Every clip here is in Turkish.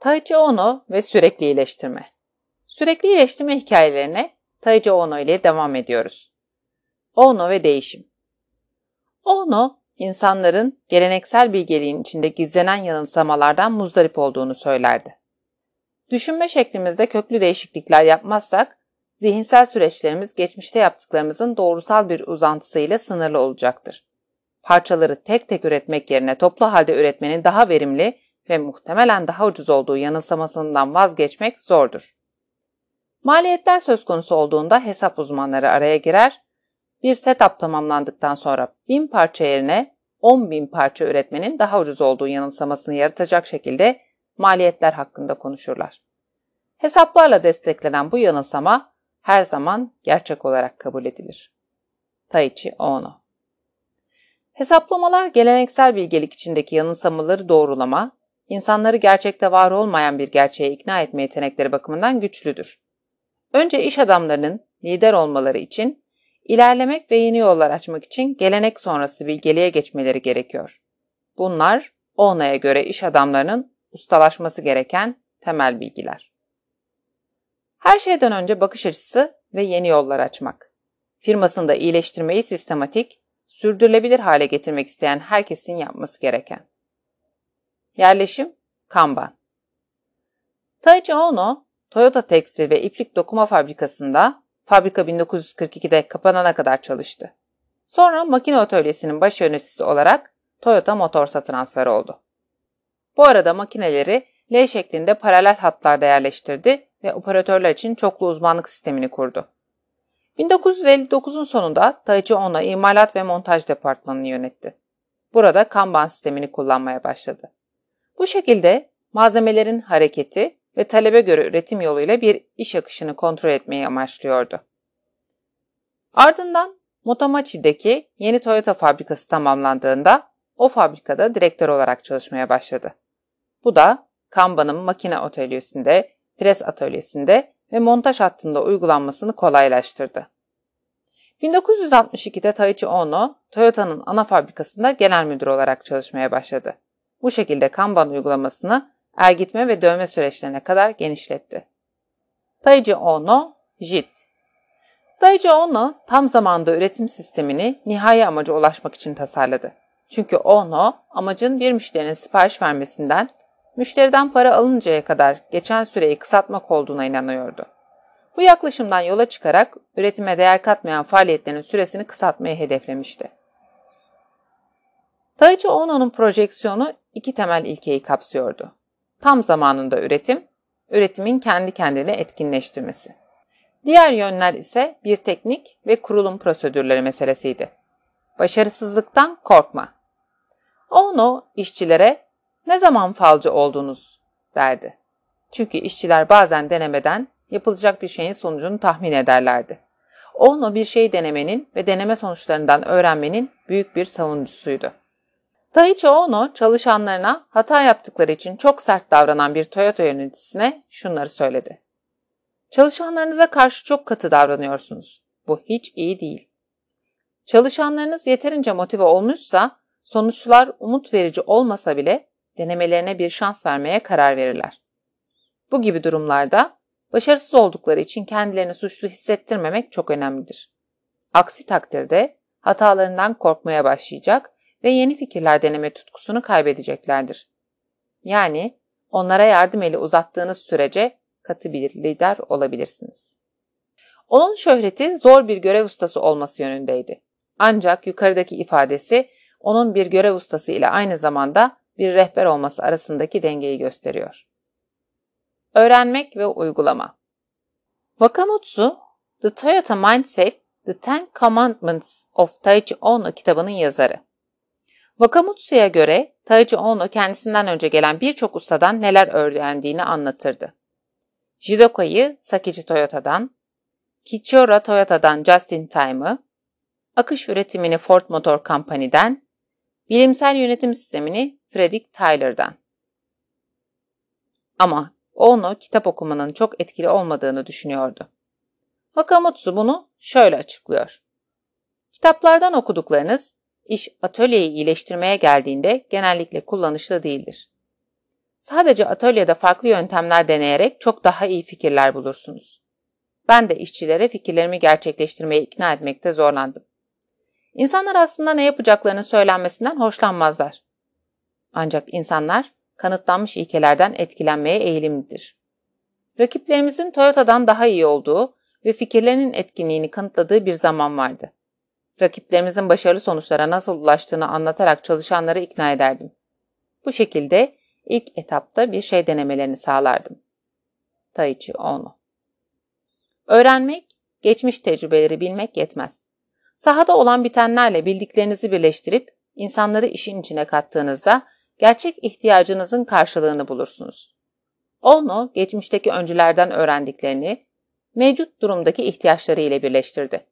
Taichi Ono ve sürekli iyileştirme. Sürekli iyileştirme hikayelerine Taichi Ono ile devam ediyoruz. Ono ve değişim. Ono, insanların geleneksel bilgeliğin içinde gizlenen yanılsamalardan muzdarip olduğunu söylerdi. Düşünme şeklimizde köklü değişiklikler yapmazsak, zihinsel süreçlerimiz geçmişte yaptıklarımızın doğrusal bir uzantısıyla sınırlı olacaktır. Parçaları tek tek üretmek yerine toplu halde üretmenin daha verimli ve muhtemelen daha ucuz olduğu yanılsamasından vazgeçmek zordur. Maliyetler söz konusu olduğunda hesap uzmanları araya girer, bir setup tamamlandıktan sonra 1000 parça yerine 10.000 parça üretmenin daha ucuz olduğu yanılsamasını yaratacak şekilde maliyetler hakkında konuşurlar. Hesaplarla desteklenen bu yanılsama her zaman gerçek olarak kabul edilir. Taichi Ono Hesaplamalar geleneksel bilgelik içindeki yanılsamaları doğrulama, insanları gerçekte var olmayan bir gerçeğe ikna etme yetenekleri bakımından güçlüdür. Önce iş adamlarının lider olmaları için, ilerlemek ve yeni yollar açmak için gelenek sonrası bilgeliğe geçmeleri gerekiyor. Bunlar, Ona'ya göre iş adamlarının ustalaşması gereken temel bilgiler. Her şeyden önce bakış açısı ve yeni yollar açmak. Firmasında iyileştirmeyi sistematik, sürdürülebilir hale getirmek isteyen herkesin yapması gereken. Yerleşim, Kanban. Taichi Ono, Toyota Tekstil ve İplik Dokuma Fabrikası'nda fabrika 1942'de kapanana kadar çalıştı. Sonra makine atölyesinin baş yöneticisi olarak Toyota Motors'a transfer oldu. Bu arada makineleri L şeklinde paralel hatlarda yerleştirdi ve operatörler için çoklu uzmanlık sistemini kurdu. 1959'un sonunda Taichi Ono imalat ve montaj departmanını yönetti. Burada Kanban sistemini kullanmaya başladı. Bu şekilde malzemelerin hareketi ve talebe göre üretim yoluyla bir iş akışını kontrol etmeyi amaçlıyordu. Ardından Motomachi'deki yeni Toyota fabrikası tamamlandığında o fabrikada direktör olarak çalışmaya başladı. Bu da Kanban'ın makine atölyesinde, pres atölyesinde ve montaj hattında uygulanmasını kolaylaştırdı. 1962'de Taichi Ono, Toyota'nın ana fabrikasında genel müdür olarak çalışmaya başladı. Bu şekilde Kanban uygulamasını ergitme ve dövme süreçlerine kadar genişletti. Taichi Ono, JIT Taichi Ono tam zamanda üretim sistemini nihai amaca ulaşmak için tasarladı. Çünkü Ono amacın bir müşterinin sipariş vermesinden müşteriden para alıncaya kadar geçen süreyi kısaltmak olduğuna inanıyordu. Bu yaklaşımdan yola çıkarak üretime değer katmayan faaliyetlerin süresini kısaltmayı hedeflemişti. Taichi Ono'nun projeksiyonu iki temel ilkeyi kapsıyordu. Tam zamanında üretim, üretimin kendi kendine etkinleştirmesi. Diğer yönler ise bir teknik ve kurulum prosedürleri meselesiydi. Başarısızlıktan korkma. Ono işçilere ne zaman falcı oldunuz derdi. Çünkü işçiler bazen denemeden yapılacak bir şeyin sonucunu tahmin ederlerdi. Ono bir şey denemenin ve deneme sonuçlarından öğrenmenin büyük bir savunucusuydu. Daichi Ono çalışanlarına hata yaptıkları için çok sert davranan bir Toyota yöneticisine şunları söyledi. Çalışanlarınıza karşı çok katı davranıyorsunuz. Bu hiç iyi değil. Çalışanlarınız yeterince motive olmuşsa sonuçlar umut verici olmasa bile denemelerine bir şans vermeye karar verirler. Bu gibi durumlarda başarısız oldukları için kendilerini suçlu hissettirmemek çok önemlidir. Aksi takdirde hatalarından korkmaya başlayacak ve yeni fikirler deneme tutkusunu kaybedeceklerdir. Yani onlara yardım eli uzattığınız sürece katı bir lider olabilirsiniz. Onun şöhreti zor bir görev ustası olması yönündeydi. Ancak yukarıdaki ifadesi onun bir görev ustası ile aynı zamanda bir rehber olması arasındaki dengeyi gösteriyor. Öğrenmek ve uygulama Wakamatsu, The Toyota Mindset, The Ten Commandments of Taichi Ono kitabının yazarı. Wakamatsu'ya göre Taichi Ono kendisinden önce gelen birçok ustadan neler öğrendiğini anlatırdı. Jidoka'yı Sakichi Toyota'dan, Kichora Toyota'dan Just in Time'ı, akış üretimini Ford Motor Company'den, bilimsel yönetim sistemini Frederick Tyler'dan. Ama Ono kitap okumanın çok etkili olmadığını düşünüyordu. Wakamatsu bunu şöyle açıklıyor. Kitaplardan okuduklarınız iş atölyeyi iyileştirmeye geldiğinde genellikle kullanışlı değildir. Sadece atölyede farklı yöntemler deneyerek çok daha iyi fikirler bulursunuz. Ben de işçilere fikirlerimi gerçekleştirmeye ikna etmekte zorlandım. İnsanlar aslında ne yapacaklarını söylenmesinden hoşlanmazlar. Ancak insanlar kanıtlanmış ilkelerden etkilenmeye eğilimlidir. Rakiplerimizin Toyota'dan daha iyi olduğu ve fikirlerinin etkinliğini kanıtladığı bir zaman vardı. Rakiplerimizin başarılı sonuçlara nasıl ulaştığını anlatarak çalışanları ikna ederdim. Bu şekilde ilk etapta bir şey denemelerini sağlardım. Taichi Ono Öğrenmek, geçmiş tecrübeleri bilmek yetmez. Sahada olan bitenlerle bildiklerinizi birleştirip insanları işin içine kattığınızda gerçek ihtiyacınızın karşılığını bulursunuz. Ono, geçmişteki öncülerden öğrendiklerini mevcut durumdaki ihtiyaçları ile birleştirdi.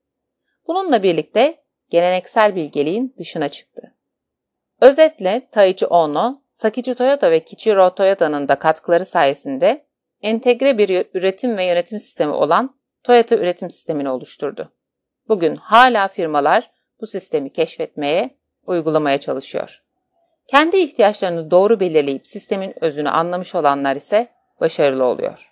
Bununla birlikte geleneksel bilgeliğin dışına çıktı. Özetle Taichi Ono, Sakichi Toyota ve Kichiro Toyota'nın da katkıları sayesinde entegre bir üretim ve yönetim sistemi olan Toyota üretim sistemini oluşturdu. Bugün hala firmalar bu sistemi keşfetmeye, uygulamaya çalışıyor. Kendi ihtiyaçlarını doğru belirleyip sistemin özünü anlamış olanlar ise başarılı oluyor.